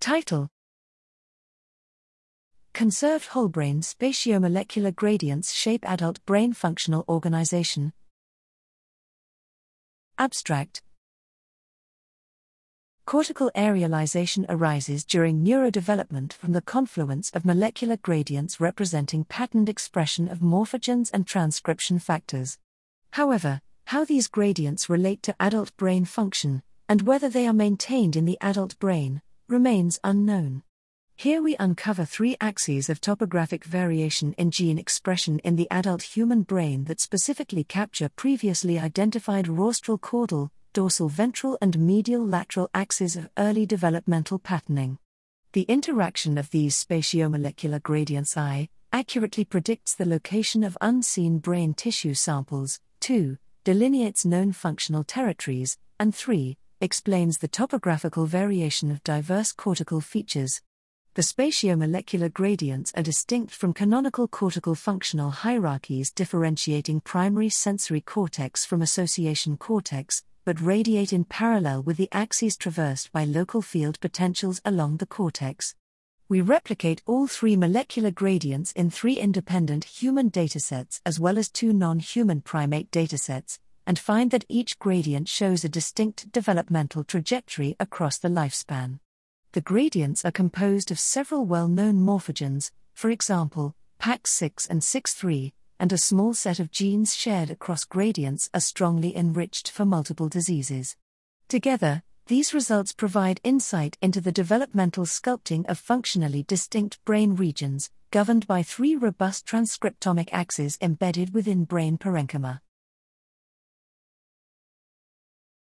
Title Conserved whole brain spatiomolecular gradients shape adult brain functional organization. Abstract Cortical arealization arises during neurodevelopment from the confluence of molecular gradients representing patterned expression of morphogens and transcription factors. However, how these gradients relate to adult brain function, and whether they are maintained in the adult brain, remains unknown. Here we uncover three axes of topographic variation in gene expression in the adult human brain that specifically capture previously identified rostral caudal, dorsal ventral, and medial lateral axes of early developmental patterning. The interaction of these spatiomolecular gradients I accurately predicts the location of unseen brain tissue samples, 2. delineates known functional territories, and 3. Explains the topographical variation of diverse cortical features. The spatiomolecular gradients are distinct from canonical cortical functional hierarchies differentiating primary sensory cortex from association cortex, but radiate in parallel with the axes traversed by local field potentials along the cortex. We replicate all three molecular gradients in three independent human datasets as well as two non human primate datasets, and find that each gradient shows a distinct developmental trajectory across the lifespan the gradients are composed of several well known morphogens, for example, PAX6 and SIX3, and a small set of genes shared across gradients are strongly enriched for multiple diseases. Together, these results provide insight into the developmental sculpting of functionally distinct brain regions, governed by three robust transcriptomic axes embedded within brain parenchyma.